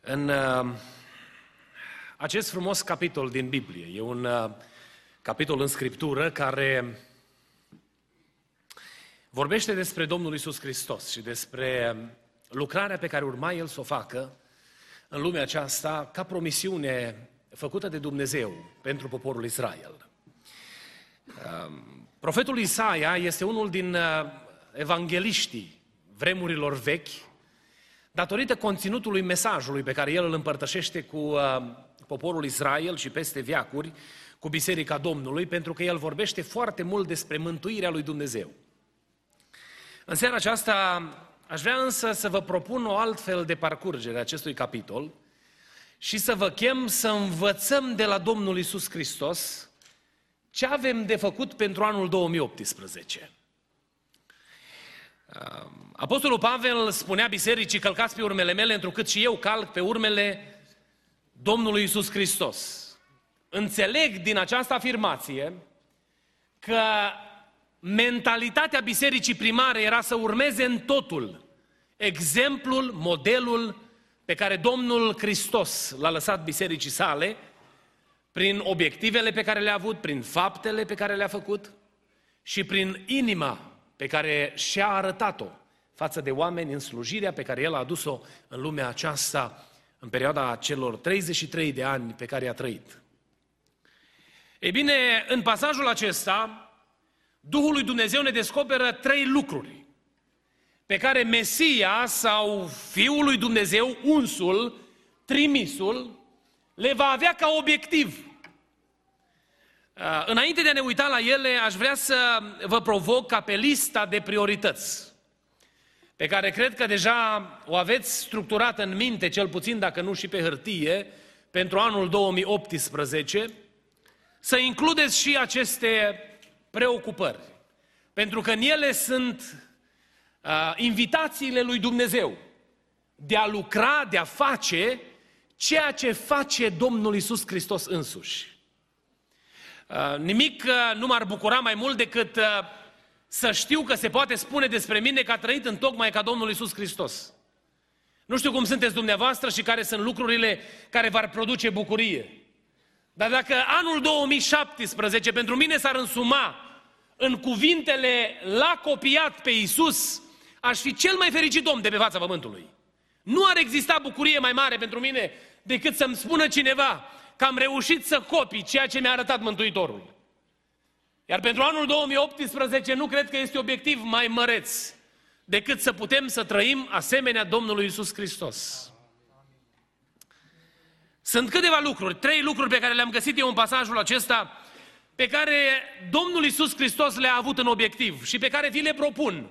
în uh, acest frumos capitol din Biblie. E un uh, capitol în Scriptură care vorbește despre Domnul Isus Hristos și despre lucrarea pe care urma El să o facă în lumea aceasta ca promisiune făcută de Dumnezeu pentru poporul Israel. Uh, profetul Isaia este unul din uh, evangeliștii vremurilor vechi, datorită conținutului mesajului pe care el îl împărtășește cu uh, poporul Israel și peste viacuri, cu Biserica Domnului, pentru că el vorbește foarte mult despre mântuirea lui Dumnezeu. În seara aceasta aș vrea însă să vă propun o altfel de parcurgere a acestui capitol și să vă chem să învățăm de la Domnul Isus Hristos ce avem de făcut pentru anul 2018. Apostolul Pavel spunea bisericii, călcați pe urmele mele, întrucât și eu calc pe urmele Domnului Isus Hristos. Înțeleg din această afirmație că mentalitatea bisericii primare era să urmeze în totul exemplul, modelul pe care Domnul Hristos l-a lăsat bisericii sale, prin obiectivele pe care le-a avut, prin faptele pe care le-a făcut și prin inima pe care și-a arătat-o față de oameni în slujirea pe care El a adus-o în lumea aceasta în perioada celor 33 de ani pe care i-a trăit. Ei bine, în pasajul acesta, Duhul lui Dumnezeu ne descoperă trei lucruri pe care Mesia sau Fiul lui Dumnezeu, unsul, trimisul, le va avea ca obiectiv. Uh, înainte de a ne uita la ele, aș vrea să vă provoc ca pe lista de priorități, pe care cred că deja o aveți structurată în minte, cel puțin dacă nu și pe hârtie, pentru anul 2018, să includeți și aceste preocupări. Pentru că în ele sunt uh, invitațiile lui Dumnezeu de a lucra, de a face ceea ce face Domnul Isus Hristos însuși. Uh, nimic uh, nu m-ar bucura mai mult decât uh, să știu că se poate spune despre mine că a trăit în tocmai ca Domnul Isus Hristos. Nu știu cum sunteți dumneavoastră și care sunt lucrurile care v-ar produce bucurie. Dar dacă anul 2017 pentru mine s-ar însuma în cuvintele l-a copiat pe Isus, aș fi cel mai fericit om de pe fața pământului. Nu ar exista bucurie mai mare pentru mine decât să-mi spună cineva că am reușit să copii ceea ce mi-a arătat Mântuitorul. Iar pentru anul 2018 nu cred că este obiectiv mai măreț decât să putem să trăim asemenea Domnului Isus Hristos. Sunt câteva lucruri, trei lucruri pe care le-am găsit eu în pasajul acesta, pe care Domnul Isus Hristos le-a avut în obiectiv și pe care vi le propun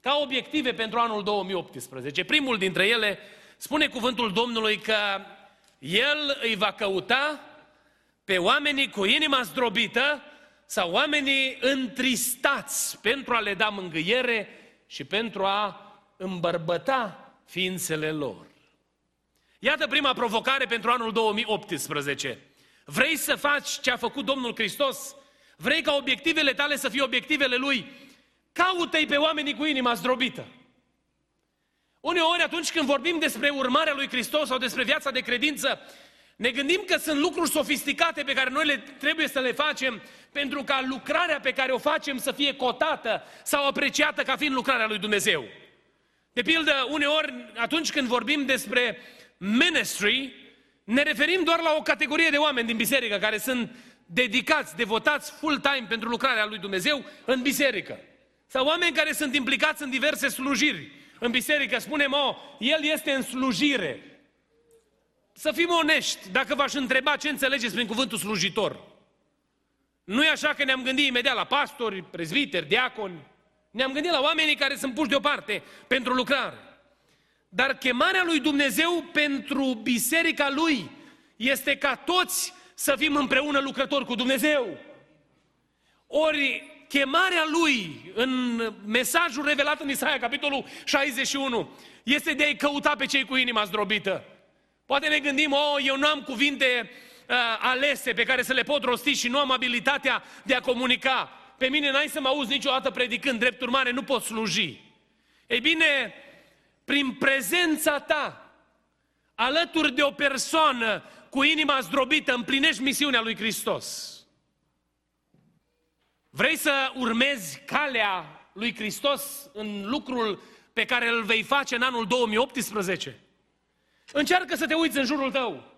ca obiective pentru anul 2018. Primul dintre ele spune cuvântul Domnului că el îi va căuta pe oamenii cu inima zdrobită sau oamenii întristați pentru a le da mângâiere și pentru a îmbărbăta ființele lor. Iată prima provocare pentru anul 2018. Vrei să faci ce a făcut Domnul Hristos? Vrei ca obiectivele tale să fie obiectivele Lui? Caută-i pe oamenii cu inima zdrobită. Uneori, atunci când vorbim despre urmarea lui Hristos sau despre viața de credință, ne gândim că sunt lucruri sofisticate pe care noi le trebuie să le facem pentru ca lucrarea pe care o facem să fie cotată sau apreciată ca fiind lucrarea lui Dumnezeu. De pildă, uneori, atunci când vorbim despre ministry, ne referim doar la o categorie de oameni din biserică care sunt dedicați, devotați full-time pentru lucrarea lui Dumnezeu în biserică. Sau oameni care sunt implicați în diverse slujiri în biserică, spunem, o, el este în slujire. Să fim onești, dacă v-aș întreba ce înțelegeți prin cuvântul slujitor. Nu e așa că ne-am gândit imediat la pastori, prezbiteri, diaconi. Ne-am gândit la oamenii care sunt puși deoparte pentru lucrare. Dar chemarea lui Dumnezeu pentru biserica lui este ca toți să fim împreună lucrători cu Dumnezeu. Ori chemarea lui în mesajul revelat în Isaia, capitolul 61, este de a-i căuta pe cei cu inima zdrobită. Poate ne gândim, oh, eu nu am cuvinte uh, alese pe care să le pot rosti și nu am abilitatea de a comunica. Pe mine n-ai să mă auzi niciodată predicând, drept urmare nu pot sluji. Ei bine, prin prezența ta, alături de o persoană cu inima zdrobită, împlinești misiunea lui Hristos. Vrei să urmezi calea lui Hristos în lucrul pe care îl vei face în anul 2018? Încearcă să te uiți în jurul tău.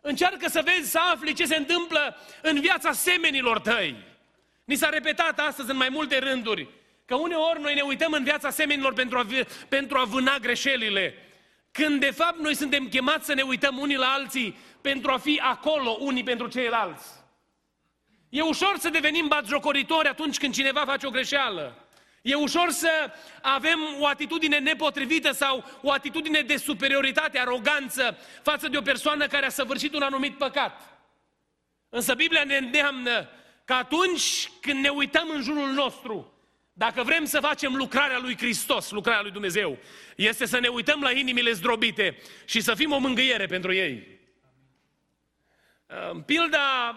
Încearcă să vezi, să afli ce se întâmplă în viața semenilor tăi. Ni s-a repetat astăzi în mai multe rânduri că uneori noi ne uităm în viața semenilor pentru a, pentru a vâna greșelile. Când de fapt noi suntem chemați să ne uităm unii la alții pentru a fi acolo unii pentru ceilalți. E ușor să devenim batjocoritori atunci când cineva face o greșeală. E ușor să avem o atitudine nepotrivită sau o atitudine de superioritate, aroganță față de o persoană care a săvârșit un anumit păcat. Însă Biblia ne îndeamnă că atunci când ne uităm în jurul nostru, dacă vrem să facem lucrarea lui Hristos, lucrarea lui Dumnezeu, este să ne uităm la inimile zdrobite și să fim o mângâiere pentru ei. În pilda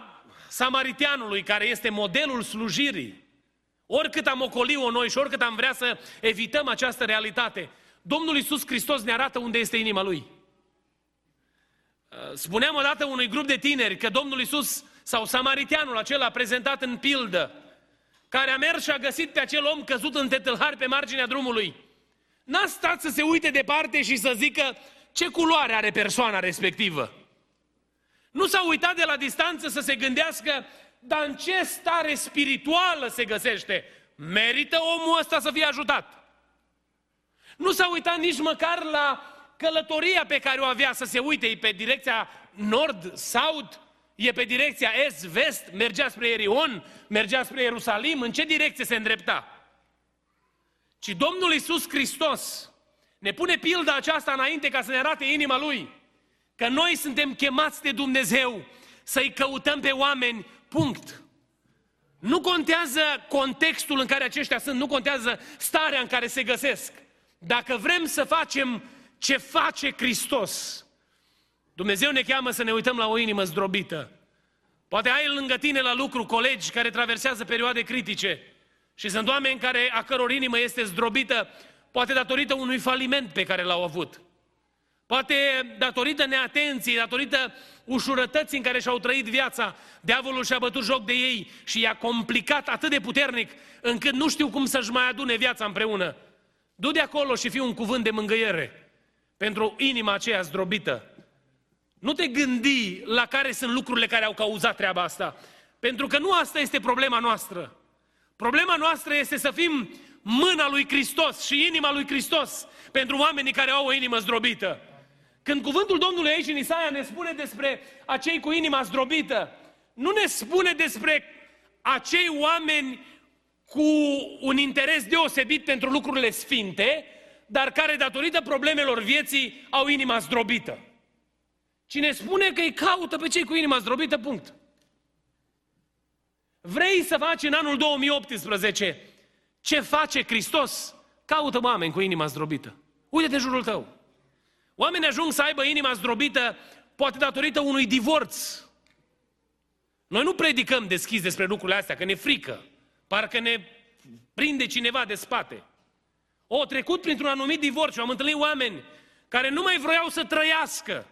samariteanului, care este modelul slujirii, oricât am ocoliu-o noi și oricât am vrea să evităm această realitate, Domnul Iisus Hristos ne arată unde este inima Lui. Spuneam odată unui grup de tineri că Domnul Iisus sau samariteanul acela prezentat în pildă, care a mers și a găsit pe acel om căzut în tetâlhari pe marginea drumului, n-a stat să se uite departe și să zică ce culoare are persoana respectivă. Nu s-a uitat de la distanță să se gândească, dar în ce stare spirituală se găsește? Merită omul ăsta să fie ajutat. Nu s-a uitat nici măcar la călătoria pe care o avea să se uite, e pe direcția nord-sud, e pe direcția est-vest, mergea spre Erion, mergea spre Ierusalim, în ce direcție se îndrepta? Ci Domnul Iisus Hristos ne pune pilda aceasta înainte ca să ne arate inima Lui. Că noi suntem chemați de Dumnezeu să-i căutăm pe oameni, punct. Nu contează contextul în care aceștia sunt, nu contează starea în care se găsesc. Dacă vrem să facem ce face Hristos, Dumnezeu ne cheamă să ne uităm la o inimă zdrobită. Poate ai lângă tine la lucru colegi care traversează perioade critice și sunt oameni care, a căror inimă este zdrobită, poate datorită unui faliment pe care l-au avut. Poate datorită neatenției, datorită ușurătății în care și-au trăit viața, diavolul și-a bătut joc de ei și i-a complicat atât de puternic încât nu știu cum să-și mai adune viața împreună. Du de acolo și fii un cuvânt de mângâiere pentru inima aceea zdrobită. Nu te gândi la care sunt lucrurile care au cauzat treaba asta. Pentru că nu asta este problema noastră. Problema noastră este să fim mâna lui Hristos și inima lui Hristos pentru oamenii care au o inimă zdrobită. Când cuvântul Domnului aici în Isaia ne spune despre acei cu inima zdrobită, nu ne spune despre acei oameni cu un interes deosebit pentru lucrurile sfinte, dar care datorită problemelor vieții au inima zdrobită. Cine spune că îi caută pe cei cu inima zdrobită, punct. Vrei să faci în anul 2018 ce face Hristos? Caută oameni cu inima zdrobită. Uite-te jurul tău. Oamenii ajung să aibă inima zdrobită poate datorită unui divorț. Noi nu predicăm deschis despre lucrurile astea, că ne frică. Parcă ne prinde cineva de spate. O trecut printr-un anumit divorț și am întâlnit oameni care nu mai vroiau să trăiască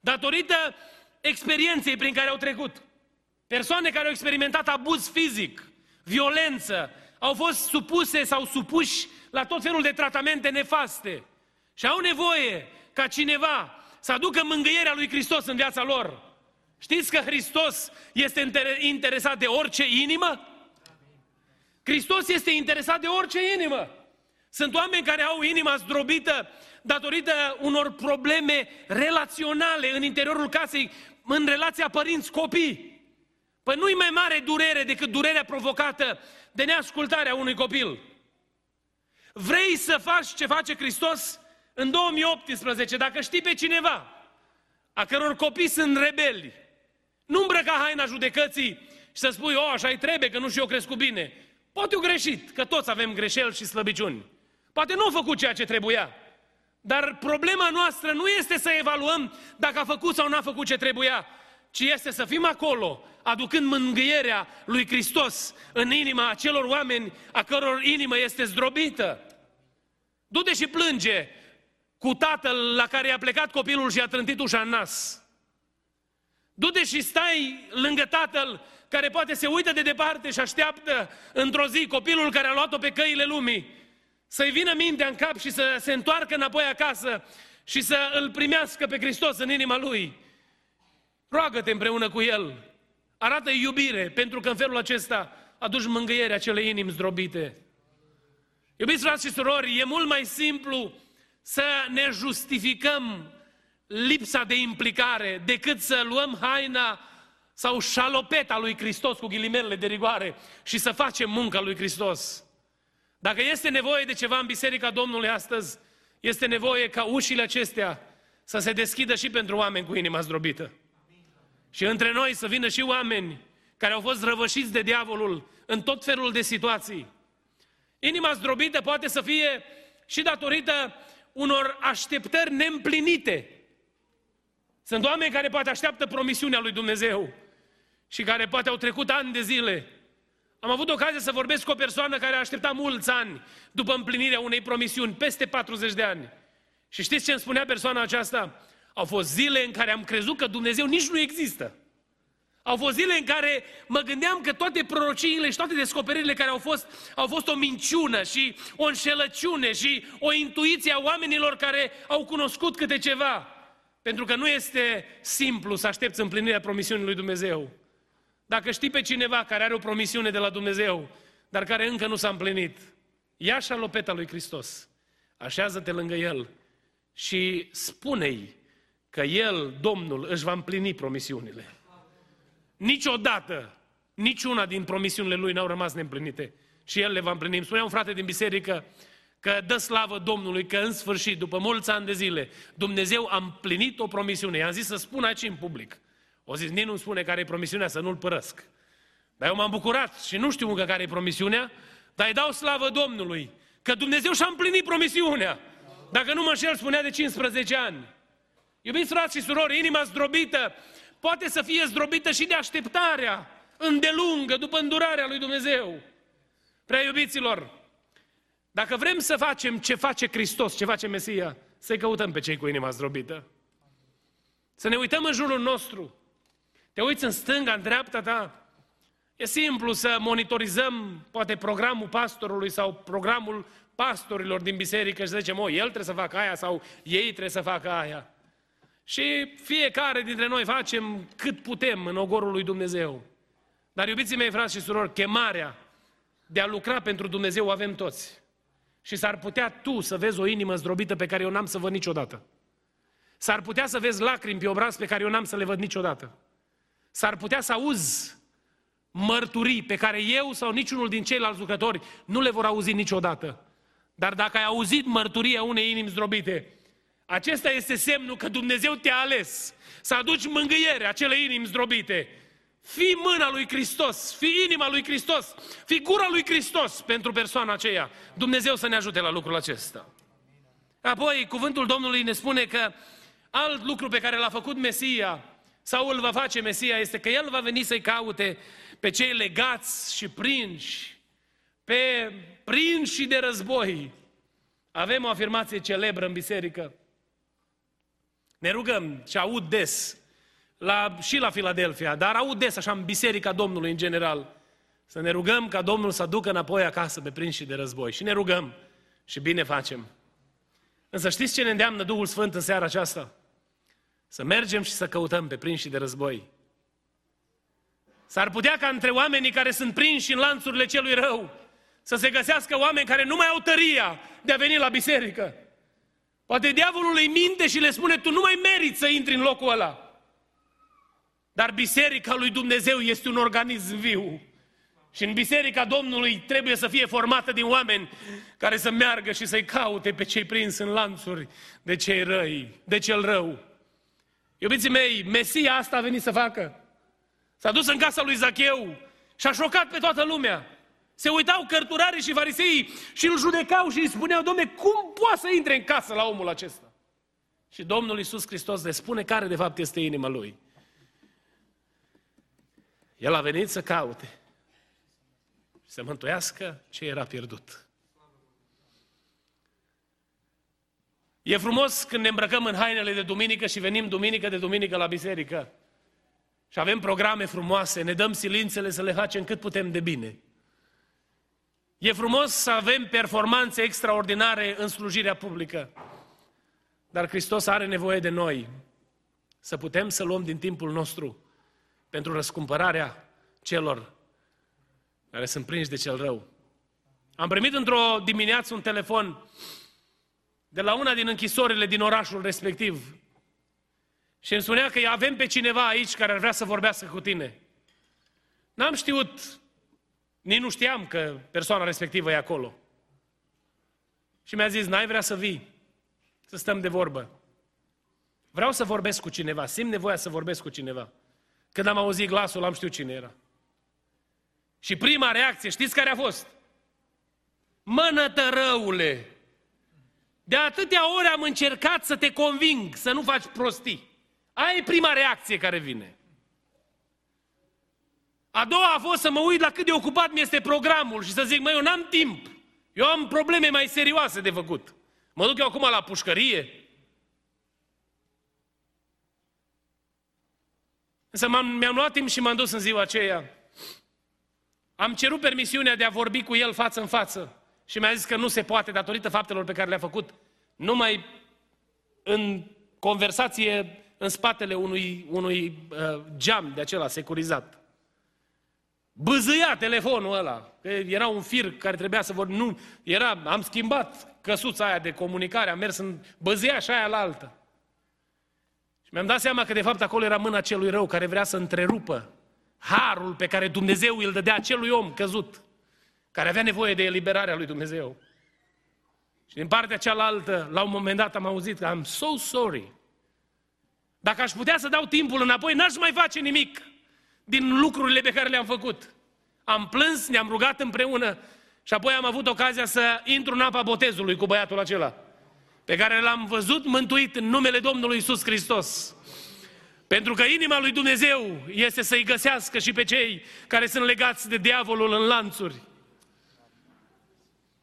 datorită experienței prin care au trecut. Persoane care au experimentat abuz fizic, violență, au fost supuse sau supuși la tot felul de tratamente nefaste și au nevoie ca cineva să aducă mângâierea lui Hristos în viața lor. Știți că Hristos este interesat de orice inimă? Hristos este interesat de orice inimă. Sunt oameni care au inima zdrobită datorită unor probleme relaționale în interiorul casei, în relația părinți-copii. Păi nu-i mai mare durere decât durerea provocată de neascultarea unui copil. Vrei să faci ce face Hristos? În 2018, dacă știi pe cineva a căror copii sunt rebeli, nu îmbrăca haina judecății și să spui, o, așa-i trebuie, că nu și eu crescut bine. Poate eu greșit, că toți avem greșeli și slăbiciuni. Poate nu a făcut ceea ce trebuia. Dar problema noastră nu este să evaluăm dacă a făcut sau nu a făcut ce trebuia, ci este să fim acolo, aducând mângâierea lui Hristos în inima acelor oameni a căror inimă este zdrobită. Du-te și plânge cu tatăl la care i-a plecat copilul și a trântit ușa în nas. Du-te și stai lângă tatăl care poate se uită de departe și așteaptă într-o zi copilul care a luat-o pe căile lumii să-i vină mintea în cap și să se întoarcă înapoi acasă și să îl primească pe Hristos în inima lui. Roagă-te împreună cu el. Arată iubire, pentru că în felul acesta aduci mângâiere acelei inimi zdrobite. Iubiți frați și surori, e mult mai simplu să ne justificăm lipsa de implicare decât să luăm haina sau șalopeta lui Hristos cu ghilimelele de rigoare și să facem munca lui Hristos. Dacă este nevoie de ceva în Biserica Domnului astăzi, este nevoie ca ușile acestea să se deschidă și pentru oameni cu inima zdrobită. Și între noi să vină și oameni care au fost răvășiți de diavolul în tot felul de situații. Inima zdrobită poate să fie și datorită unor așteptări neîmplinite. Sunt oameni care poate așteaptă promisiunea lui Dumnezeu și care poate au trecut ani de zile. Am avut ocazia să vorbesc cu o persoană care a așteptat mulți ani după împlinirea unei promisiuni, peste 40 de ani. Și știți ce îmi spunea persoana aceasta? Au fost zile în care am crezut că Dumnezeu nici nu există. Au fost zile în care mă gândeam că toate prorociile și toate descoperirile care au fost, au fost o minciună și o înșelăciune și o intuiție a oamenilor care au cunoscut câte ceva. Pentru că nu este simplu să aștepți împlinirea promisiunii lui Dumnezeu. Dacă știi pe cineva care are o promisiune de la Dumnezeu, dar care încă nu s-a împlinit, ia șalopeta lui Hristos, așează-te lângă El și spune-i că El, Domnul, își va împlini promisiunile. Niciodată, niciuna din promisiunile Lui n-au rămas neîmplinite și El le va împlini. spunea un frate din biserică că dă slavă Domnului că în sfârșit, după mulți ani de zile, Dumnezeu a împlinit o promisiune. I-am zis să spun aici în public. O zis, nici nu spune care e promisiunea, să nu-l părăsc. Dar eu m-am bucurat și nu știu încă care e promisiunea, dar îi dau slavă Domnului că Dumnezeu și-a împlinit promisiunea. Dacă nu mă înșel, spunea de 15 ani. Iubiți frați și surori, inima zdrobită poate să fie zdrobită și de așteptarea îndelungă după îndurarea lui Dumnezeu. Prea iubiților, dacă vrem să facem ce face Hristos, ce face Mesia, să-i căutăm pe cei cu inima zdrobită. Să ne uităm în jurul nostru. Te uiți în stânga, în dreapta ta. E simplu să monitorizăm poate programul pastorului sau programul pastorilor din biserică și să zicem, o, el trebuie să facă aia sau ei trebuie să facă aia. Și fiecare dintre noi facem cât putem în ogorul lui Dumnezeu. Dar iubiții mei, frați și surori, chemarea de a lucra pentru Dumnezeu o avem toți. Și s-ar putea tu să vezi o inimă zdrobită pe care eu n-am să văd niciodată. S-ar putea să vezi lacrimi pe obraz pe care eu n-am să le văd niciodată. S-ar putea să auzi mărturii pe care eu sau niciunul din ceilalți lucrători nu le vor auzi niciodată. Dar dacă ai auzit mărturia unei inimi zdrobite, acesta este semnul că Dumnezeu te-a ales să aduci mângâiere acelei inimi zdrobite. Fii mâna lui Hristos, fii inima lui Hristos, fii gura lui Hristos pentru persoana aceea. Dumnezeu să ne ajute la lucrul acesta. Apoi, cuvântul Domnului ne spune că alt lucru pe care l-a făcut Mesia, sau îl va face Mesia, este că El va veni să-i caute pe cei legați și prinși, pe prinși de război. Avem o afirmație celebră în biserică. Ne rugăm și aud des, la, și la Filadelfia, dar aud des așa în Biserica Domnului în general, să ne rugăm ca Domnul să aducă înapoi acasă pe prinși de război. Și ne rugăm și bine facem. Însă știți ce ne îndeamnă Duhul Sfânt în seara aceasta? Să mergem și să căutăm pe prinși de război. S-ar putea ca între oamenii care sunt prinși în lanțurile celui rău să se găsească oameni care nu mai au tăria de a veni la biserică. Poate diavolul îi minte și le spune, tu nu mai meriți să intri în locul ăla. Dar biserica lui Dumnezeu este un organism viu Și în biserica Domnului trebuie să fie formată din oameni care să meargă și să-i caute pe cei prins în lanțuri de cei răi, de cel rău. Iubiții mei, Mesia asta a venit să facă. S-a dus în casa lui Zacheu și a șocat pe toată lumea. Se uitau cărturarii și farisei și îl judecau și îi spuneau, domne, cum poate să intre în casă la omul acesta? Și Domnul Iisus Hristos le spune care de fapt este inima lui. El a venit să caute, să mântuiască ce era pierdut. E frumos când ne îmbrăcăm în hainele de duminică și venim duminică de duminică la biserică. Și avem programe frumoase, ne dăm silințele să le facem cât putem de bine. E frumos să avem performanțe extraordinare în slujirea publică. Dar Hristos are nevoie de noi să putem să luăm din timpul nostru pentru răscumpărarea celor care sunt prinși de cel rău. Am primit într-o dimineață un telefon de la una din închisorile din orașul respectiv și îmi spunea că avem pe cineva aici care ar vrea să vorbească cu tine. N-am știut, nici nu știam că persoana respectivă e acolo. Și mi-a zis, n-ai vrea să vii, să stăm de vorbă. Vreau să vorbesc cu cineva, simt nevoia să vorbesc cu cineva. Când am auzit glasul, am știut cine era. Și prima reacție, știți care a fost? Mănătărăule! De atâtea ori am încercat să te conving să nu faci prostii. Aia e prima reacție care vine. A doua a fost să mă uit la cât de ocupat mi este programul și să zic, măi, eu n-am timp. Eu am probleme mai serioase de făcut. Mă duc eu acum la pușcărie. Însă mi-am luat timp și m-am dus în ziua aceea. Am cerut permisiunea de a vorbi cu el față în față. Și mi-a zis că nu se poate datorită faptelor pe care le-a făcut. Numai în conversație în spatele unui, unui uh, geam de acela securizat. Băzăia telefonul ăla, că era un fir care trebuia să vor... Nu, era, am schimbat căsuța aia de comunicare, am mers în băzăia și aia la altă. Și mi-am dat seama că de fapt acolo era mâna celui rău care vrea să întrerupă harul pe care Dumnezeu îl dădea acelui om căzut, care avea nevoie de eliberarea lui Dumnezeu. Și din partea cealaltă, la un moment dat am auzit că I'm so sorry. Dacă aș putea să dau timpul înapoi, n-aș mai face nimic din lucrurile pe care le-am făcut. Am plâns, ne-am rugat împreună și apoi am avut ocazia să intru în apa botezului cu băiatul acela, pe care l-am văzut mântuit în numele Domnului Isus Hristos. Pentru că inima lui Dumnezeu este să-i găsească și pe cei care sunt legați de diavolul în lanțuri.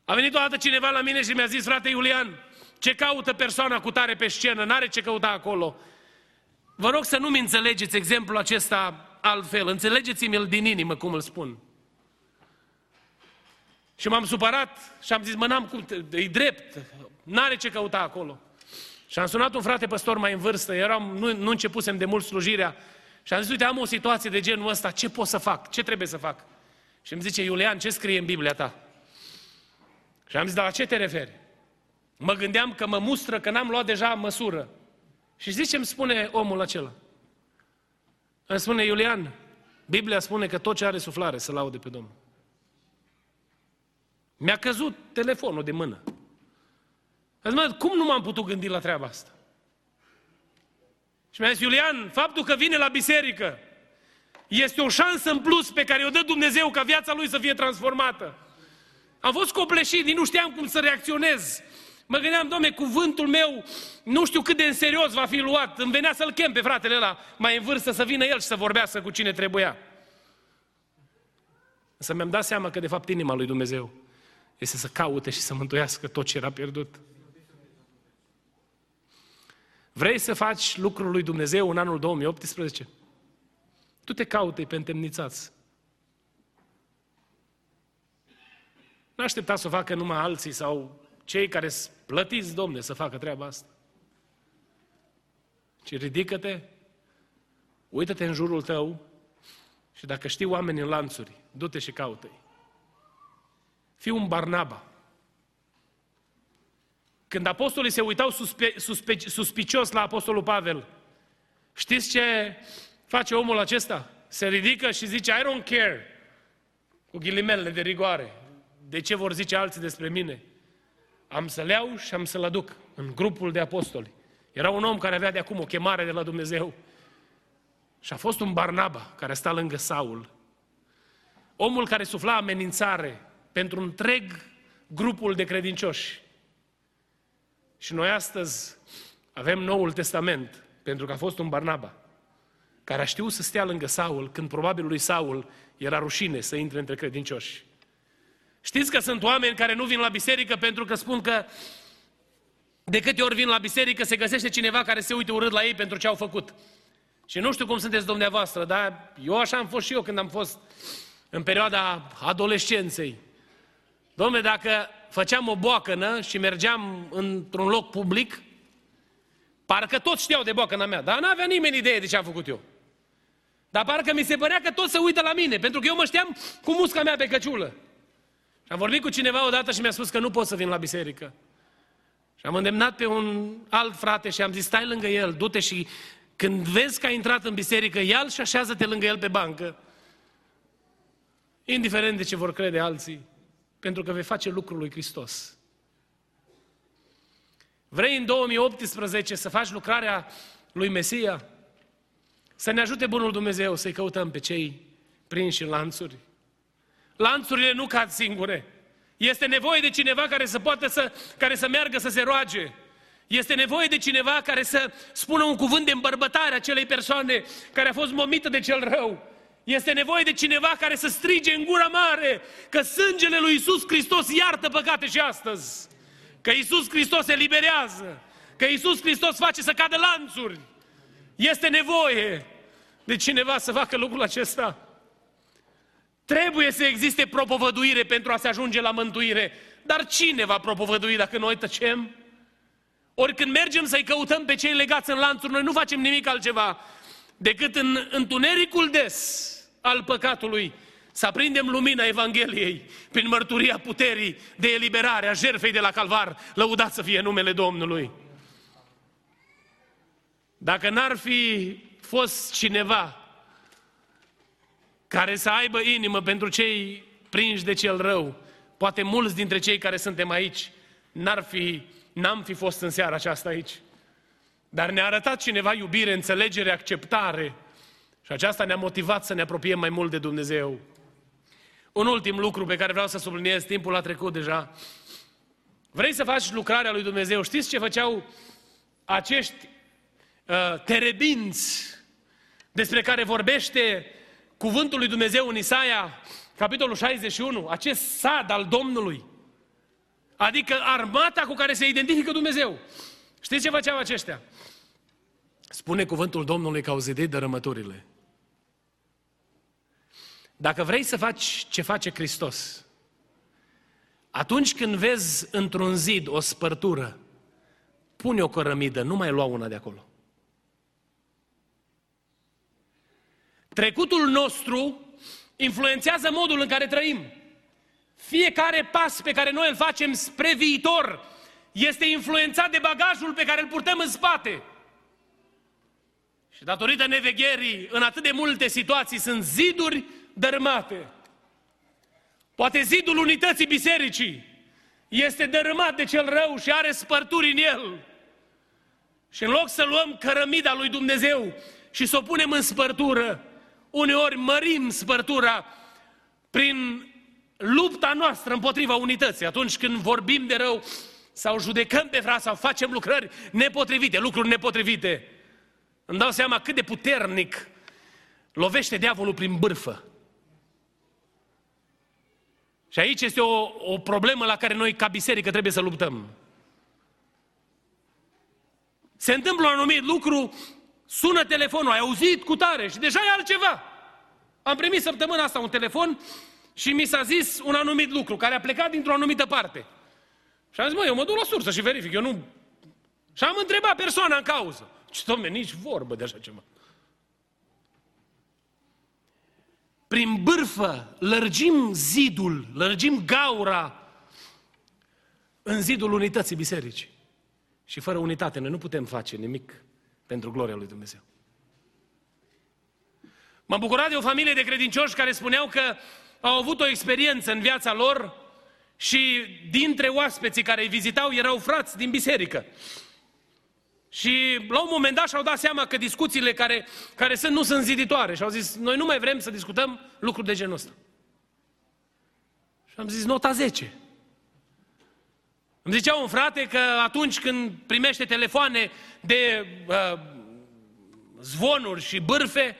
A venit o dată cineva la mine și mi-a zis, frate Iulian, ce caută persoana cu tare pe scenă? N-are ce căuta acolo. Vă rog să nu-mi înțelegeți exemplul acesta altfel. Înțelegeți-mi-l din inimă, cum îl spun. Și m-am supărat și am zis, mă, n-am cum, e drept, n-are ce căuta acolo. Și am sunat un frate păstor mai în vârstă, eram, nu, nu începusem de mult slujirea, și am zis, uite, am o situație de genul ăsta, ce pot să fac? Ce trebuie să fac? Și îmi zice, Iulian, ce scrie în Biblia ta? Și am zis, dar la ce te referi? Mă gândeam că mă mustră, că n-am luat deja măsură. Și zice ce îmi spune omul acela? Îmi spune, Iulian, Biblia spune că tot ce are suflare să laude pe Domnul. Mi-a căzut telefonul de mână. Zis, mă, cum nu m-am putut gândi la treaba asta? Și mi-a zis, Iulian, faptul că vine la biserică este o șansă în plus pe care o dă Dumnezeu ca viața lui să fie transformată. Am fost copleșit, nu știam cum să reacționez. Mă gândeam, domne, cuvântul meu nu știu cât de în serios va fi luat. Îmi venea să-l chem pe fratele ăla mai în vârstă să vină el și să vorbească cu cine trebuia. Să mi-am dat seama că de fapt inima lui Dumnezeu este să caute și să mântuiască tot ce era pierdut. Vrei să faci lucrul lui Dumnezeu în anul 2018? Tu te caute pe întemnițați. Nu aștepta să o facă numai alții sau cei care sunt plătiți, domne, să facă treaba asta. Ci ridică-te, uită-te în jurul tău și dacă știi oameni în lanțuri, du-te și caută-i. Fii un Barnaba. Când apostolii se uitau suspe, suspe, suspicios la apostolul Pavel, știți ce face omul acesta? Se ridică și zice, I don't care cu ghilimele de rigoare, de ce vor zice alții despre mine, am să-l iau și am să-l aduc în grupul de apostoli. Era un om care avea de acum o chemare de la Dumnezeu. Și a fost un Barnaba care sta lângă Saul. Omul care sufla amenințare pentru întreg grupul de credincioși. Și noi astăzi avem Noul Testament, pentru că a fost un Barnaba, care a știut să stea lângă Saul, când probabil lui Saul era rușine să intre între credincioși. Știți că sunt oameni care nu vin la biserică pentru că spun că de câte ori vin la biserică se găsește cineva care se uită urât la ei pentru ce au făcut. Și nu știu cum sunteți dumneavoastră, dar eu așa am fost și eu când am fost în perioada adolescenței. Domne, dacă făceam o boacănă și mergeam într-un loc public, parcă toți știau de boacăna mea, dar n-avea nimeni idee de ce am făcut eu. Dar parcă mi se părea că toți se uită la mine, pentru că eu mă știam cu musca mea pe căciulă. Și am vorbit cu cineva odată și mi-a spus că nu pot să vin la biserică. Și am îndemnat pe un alt frate și am zis, stai lângă el, du-te și când vezi că a intrat în biserică, ia și așează-te lângă el pe bancă. Indiferent de ce vor crede alții, pentru că vei face lucrul lui Hristos. Vrei în 2018 să faci lucrarea lui Mesia? Să ne ajute Bunul Dumnezeu să-i căutăm pe cei prinși în lanțuri. Lanțurile nu cad singure. Este nevoie de cineva care să poată să, care să meargă să se roage. Este nevoie de cineva care să spună un cuvânt de îmbărbătare acelei persoane care a fost momită de cel rău. Este nevoie de cineva care să strige în gura mare că sângele lui Isus Hristos iartă păcate și astăzi. Că Isus Hristos eliberează. Că Isus Hristos face să cadă lanțuri. Este nevoie de cineva să facă lucrul acesta. Trebuie să existe propovăduire pentru a se ajunge la mântuire. Dar cine va propovădui dacă noi tăcem? Ori când mergem să-i căutăm pe cei legați în lanțuri, noi nu facem nimic altceva decât în întunericul des al păcatului să aprindem lumina Evangheliei prin mărturia puterii de eliberare a jertfei de la Calvar. Lăudat să fie numele Domnului. Dacă n-ar fi fost cineva care să aibă inimă pentru cei prinși de cel rău, poate mulți dintre cei care suntem aici n-ar fi, n-am fi fost în seara aceasta aici. Dar ne-a arătat cineva iubire, înțelegere, acceptare și aceasta ne-a motivat să ne apropiem mai mult de Dumnezeu. Un ultim lucru pe care vreau să subliniez, timpul a trecut deja. Vrei să faci lucrarea lui Dumnezeu? Știți ce făceau acești uh, terebinți despre care vorbește cuvântul lui Dumnezeu în Isaia, capitolul 61, acest sad al Domnului, adică armata cu care se identifică Dumnezeu. Știți ce făceau aceștia? Spune cuvântul Domnului că au zidit dărâmăturile. Dacă vrei să faci ce face Hristos, atunci când vezi într-un zid o spărtură, pune o cărămidă, nu mai lua una de acolo. Trecutul nostru influențează modul în care trăim. Fiecare pas pe care noi îl facem spre viitor este influențat de bagajul pe care îl purtăm în spate. Și datorită nevegherii, în atât de multe situații sunt ziduri dărâmate. Poate zidul unității bisericii este dărâmat de cel rău și are spărturi în el. Și în loc să luăm cărămida lui Dumnezeu și să o punem în spărtură, uneori mărim spărtura prin lupta noastră împotriva unității. Atunci când vorbim de rău sau judecăm pe frați sau facem lucrări nepotrivite, lucruri nepotrivite, îmi dau seama cât de puternic lovește diavolul prin bârfă. Și aici este o, o problemă la care noi, ca biserică, trebuie să luptăm. Se întâmplă un anumit lucru, sună telefonul, ai auzit cu tare și deja e altceva. Am primit săptămâna asta un telefon și mi s-a zis un anumit lucru, care a plecat dintr-o anumită parte. Și am zis, mă, eu mă duc la sursă și verific, eu nu... Și am întrebat persoana în cauză. Și, domne, nici vorbă de așa ceva. Prin bârfă lărgim zidul, lărgim gaura în zidul unității bisericii. Și fără unitate noi nu putem face nimic pentru gloria lui Dumnezeu. M-am bucurat de o familie de credincioși care spuneau că au avut o experiență în viața lor și dintre oaspeții care îi vizitau erau frați din biserică. Și la un moment dat și-au dat seama că discuțiile care, care sunt nu sunt ziditoare. Și au zis, noi nu mai vrem să discutăm lucruri de genul ăsta. Și am zis, nota 10. Îmi zicea un frate că atunci când primește telefoane de uh, zvonuri și bârfe,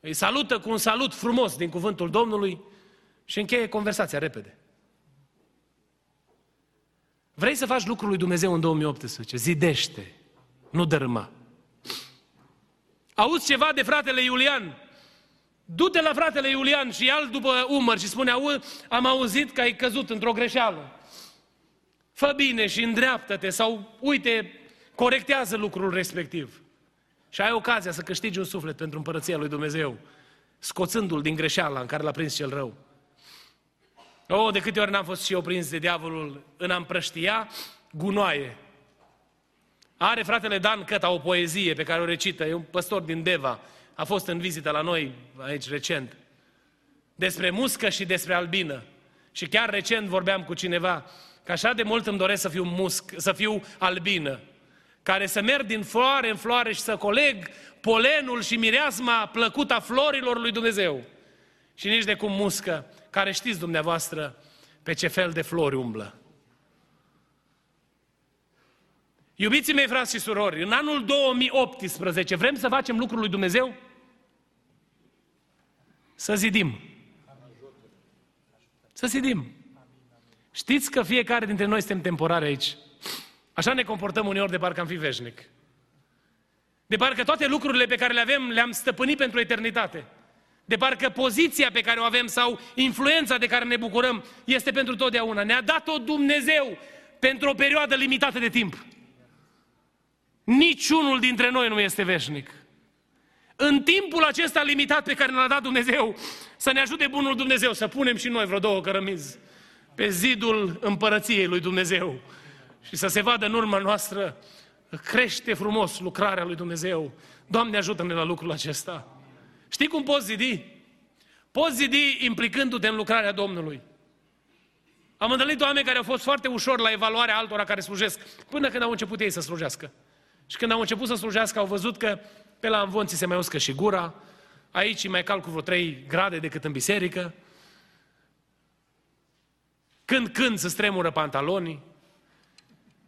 îi salută cu un salut frumos din cuvântul Domnului și încheie conversația repede. Vrei să faci lucrul lui Dumnezeu în 2018? Zidește, nu dărâma. Auzi ceva de fratele Iulian? Du-te la fratele Iulian și ia după umăr și spune, Au, am auzit că ai căzut într-o greșeală. Fă bine și îndreaptă-te sau, uite, corectează lucrul respectiv. Și ai ocazia să câștigi un suflet pentru împărăția lui Dumnezeu, scoțându-l din greșeala în care l-a prins cel rău. Oh, de câte ori n-am fost și eu prins de diavolul în a împrăștia gunoaie. Are fratele Dan Căta o poezie pe care o recită, e un păstor din Deva, a fost în vizită la noi aici recent, despre muscă și despre albină. Și chiar recent vorbeam cu cineva că așa de mult îmi doresc să fiu musc, să fiu albină, care să merg din floare în floare și să coleg polenul și mireasma plăcută a florilor lui Dumnezeu. Și nici de cum muscă, care știți dumneavoastră pe ce fel de flori umblă. Iubiții mei, frați și surori, în anul 2018 vrem să facem lucrul lui Dumnezeu? Să zidim. Să zidim. Știți că fiecare dintre noi suntem temporari aici. Așa ne comportăm uneori de parcă am fi veșnic. De parcă toate lucrurile pe care le avem le-am stăpânit pentru eternitate. De parcă poziția pe care o avem sau influența de care ne bucurăm este pentru totdeauna. Ne-a dat-o Dumnezeu pentru o perioadă limitată de timp. Niciunul dintre noi nu este veșnic. În timpul acesta limitat pe care ne-l-a dat Dumnezeu, să ne ajute Bunul Dumnezeu să punem și noi vreo două cărămizi pe zidul împărăției lui Dumnezeu și să se vadă în urma noastră crește frumos lucrarea lui Dumnezeu. Doamne ajută-ne la lucrul acesta. Știi cum poți zidi? Poți zidi implicându-te în lucrarea Domnului. Am întâlnit oameni care au fost foarte ușor la evaluarea altora care slujesc, până când au început ei să slujească. Și când au început să slujească, au văzut că pe la învonții se mai uscă și gura, aici mai cald cu vreo 3 grade decât în biserică, când când să stremură pantalonii,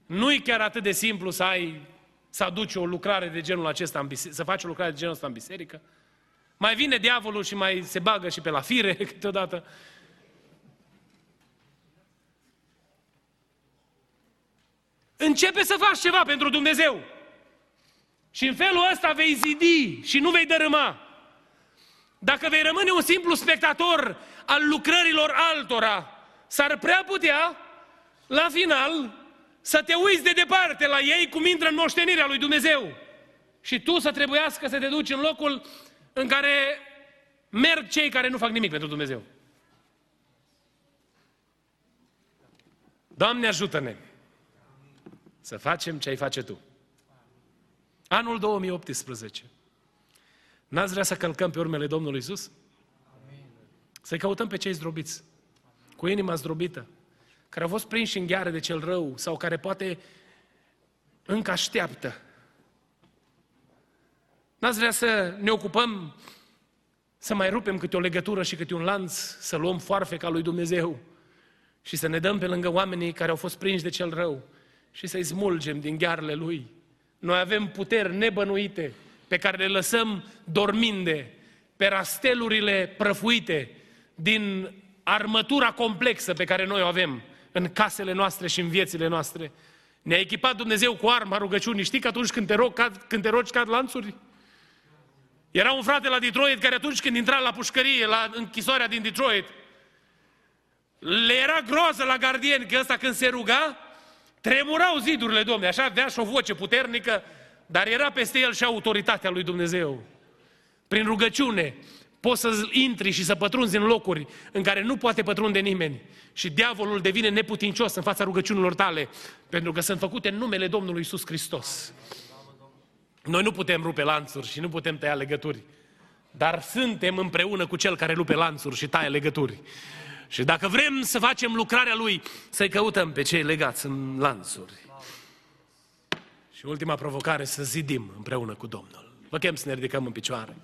nu-i chiar atât de simplu să ai, să aduci o lucrare de genul acesta, în biserică, să faci o lucrare de genul ăsta în biserică. Mai vine diavolul și mai se bagă și pe la fire câteodată. Începe să faci ceva pentru Dumnezeu. Și în felul ăsta vei zidi și nu vei dărâma. Dacă vei rămâne un simplu spectator al lucrărilor altora, s-ar prea putea, la final, să te uiți de departe la ei cum intră în moștenirea lui Dumnezeu. Și tu să trebuiască să te duci în locul în care merg cei care nu fac nimic pentru Dumnezeu. Doamne ajută-ne să facem ce ai face Tu. Anul 2018. N-ați vrea să călcăm pe urmele Domnului Isus? Să-i căutăm pe cei zdrobiți, cu inima zdrobită, care au fost prinși în gheare de cel rău sau care poate încă așteaptă. N-ați vrea să ne ocupăm să mai rupem câte o legătură și câte un lanț, să luăm foarfeca lui Dumnezeu și să ne dăm pe lângă oamenii care au fost prinși de cel rău și să-i smulgem din ghearele lui. Noi avem puteri nebănuite pe care le lăsăm dorminde pe rastelurile prăfuite din armătura complexă pe care noi o avem în casele noastre și în viețile noastre. Ne-a echipat Dumnezeu cu arma rugăciunii. Știi că atunci când te, rog, cad, când te rogi cad lanțuri? Era un frate la Detroit care atunci când intra la pușcărie, la închisoarea din Detroit, le era groază la gardieni că ăsta când se ruga, tremurau zidurile, domne, așa avea și o voce puternică, dar era peste el și autoritatea lui Dumnezeu. Prin rugăciune poți să intri și să pătrunzi în locuri în care nu poate pătrunde nimeni. Și diavolul devine neputincios în fața rugăciunilor tale, pentru că sunt făcute în numele Domnului Isus Hristos. Noi nu putem rupe lanțuri și nu putem tăia legături. dar suntem împreună cu Cel care rupe lanțuri și taie legături. Și dacă vrem să facem lucrarea Lui, să-i căutăm pe cei legați în lanțuri. Și ultima provocare, să zidim împreună cu Domnul. Vă chem să ne ridicăm în picioare.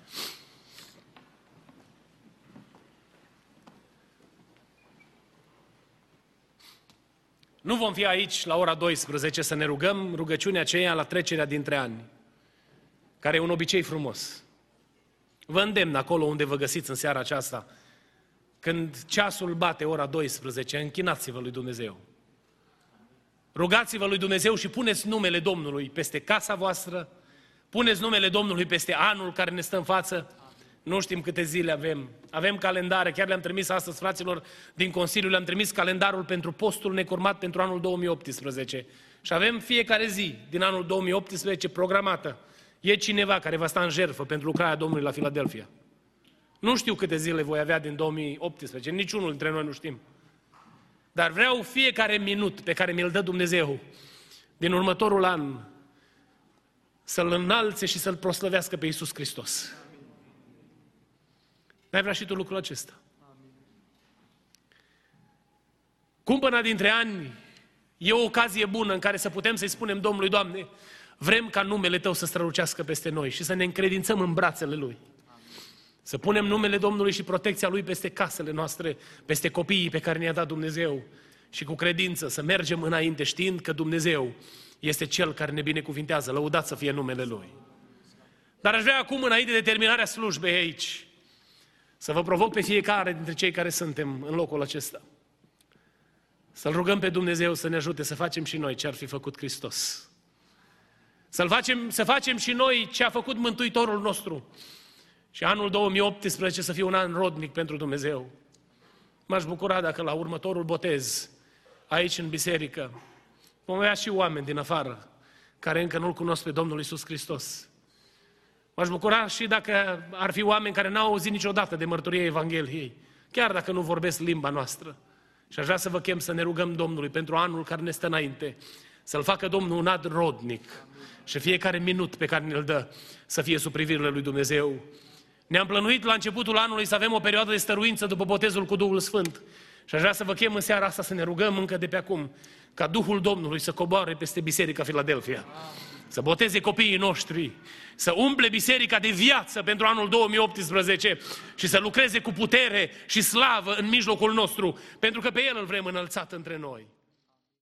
Nu vom fi aici la ora 12 să ne rugăm rugăciunea aceea la trecerea dintre ani, care e un obicei frumos. Vă îndemn acolo unde vă găsiți în seara aceasta, când ceasul bate ora 12, închinați-vă lui Dumnezeu. Rugați-vă lui Dumnezeu și puneți numele Domnului peste casa voastră, puneți numele Domnului peste anul care ne stă în față. Nu știm câte zile avem. Avem calendare, chiar le-am trimis astăzi fraților din Consiliu, le-am trimis calendarul pentru postul necurmat pentru anul 2018. Și avem fiecare zi din anul 2018 programată. E cineva care va sta în jertfă pentru lucrarea Domnului la Filadelfia. Nu știu câte zile voi avea din 2018, niciunul dintre noi nu știm. Dar vreau fiecare minut pe care mi-l dă Dumnezeu din următorul an să-L înalțe și să-L proslăvească pe Iisus Hristos. N-ai vrea și tu lucrul acesta? Cumpăna dintre ani e o ocazie bună în care să putem să-i spunem Domnului, Doamne, vrem ca numele Tău să strălucească peste noi și să ne încredințăm în brațele Lui. Să punem numele Domnului și protecția Lui peste casele noastre, peste copiii pe care ne-a dat Dumnezeu și cu credință să mergem înainte știind că Dumnezeu este Cel care ne binecuvintează, lăudat să fie numele Lui. Dar aș vrea acum, înainte de terminarea slujbei aici, să vă provoc pe fiecare dintre cei care suntem în locul acesta. Să-L rugăm pe Dumnezeu să ne ajute să facem și noi ce ar fi făcut Hristos. Să facem, să facem și noi ce a făcut Mântuitorul nostru. Și anul 2018 să fie un an rodnic pentru Dumnezeu. M-aș bucura dacă la următorul botez, aici în biserică, vom avea și oameni din afară care încă nu-L cunosc pe Domnul Isus Hristos. M-aș bucura și dacă ar fi oameni care n-au auzit niciodată de mărturia Evangheliei, chiar dacă nu vorbesc limba noastră. Și aș vrea să vă chem să ne rugăm Domnului pentru anul care ne stă înainte, să-L facă Domnul un ad rodnic și fiecare minut pe care ne-l dă să fie sub privirile lui Dumnezeu. Ne-am plănuit la începutul anului să avem o perioadă de stăruință după botezul cu Duhul Sfânt. Și aș vrea să vă chem în seara asta să ne rugăm încă de pe acum ca Duhul Domnului să coboare peste Biserica Filadelfia. Să boteze copiii noștri, să umple biserica de viață pentru anul 2018 și să lucreze cu putere și slavă în mijlocul nostru, pentru că pe El îl vrem înălțat între noi.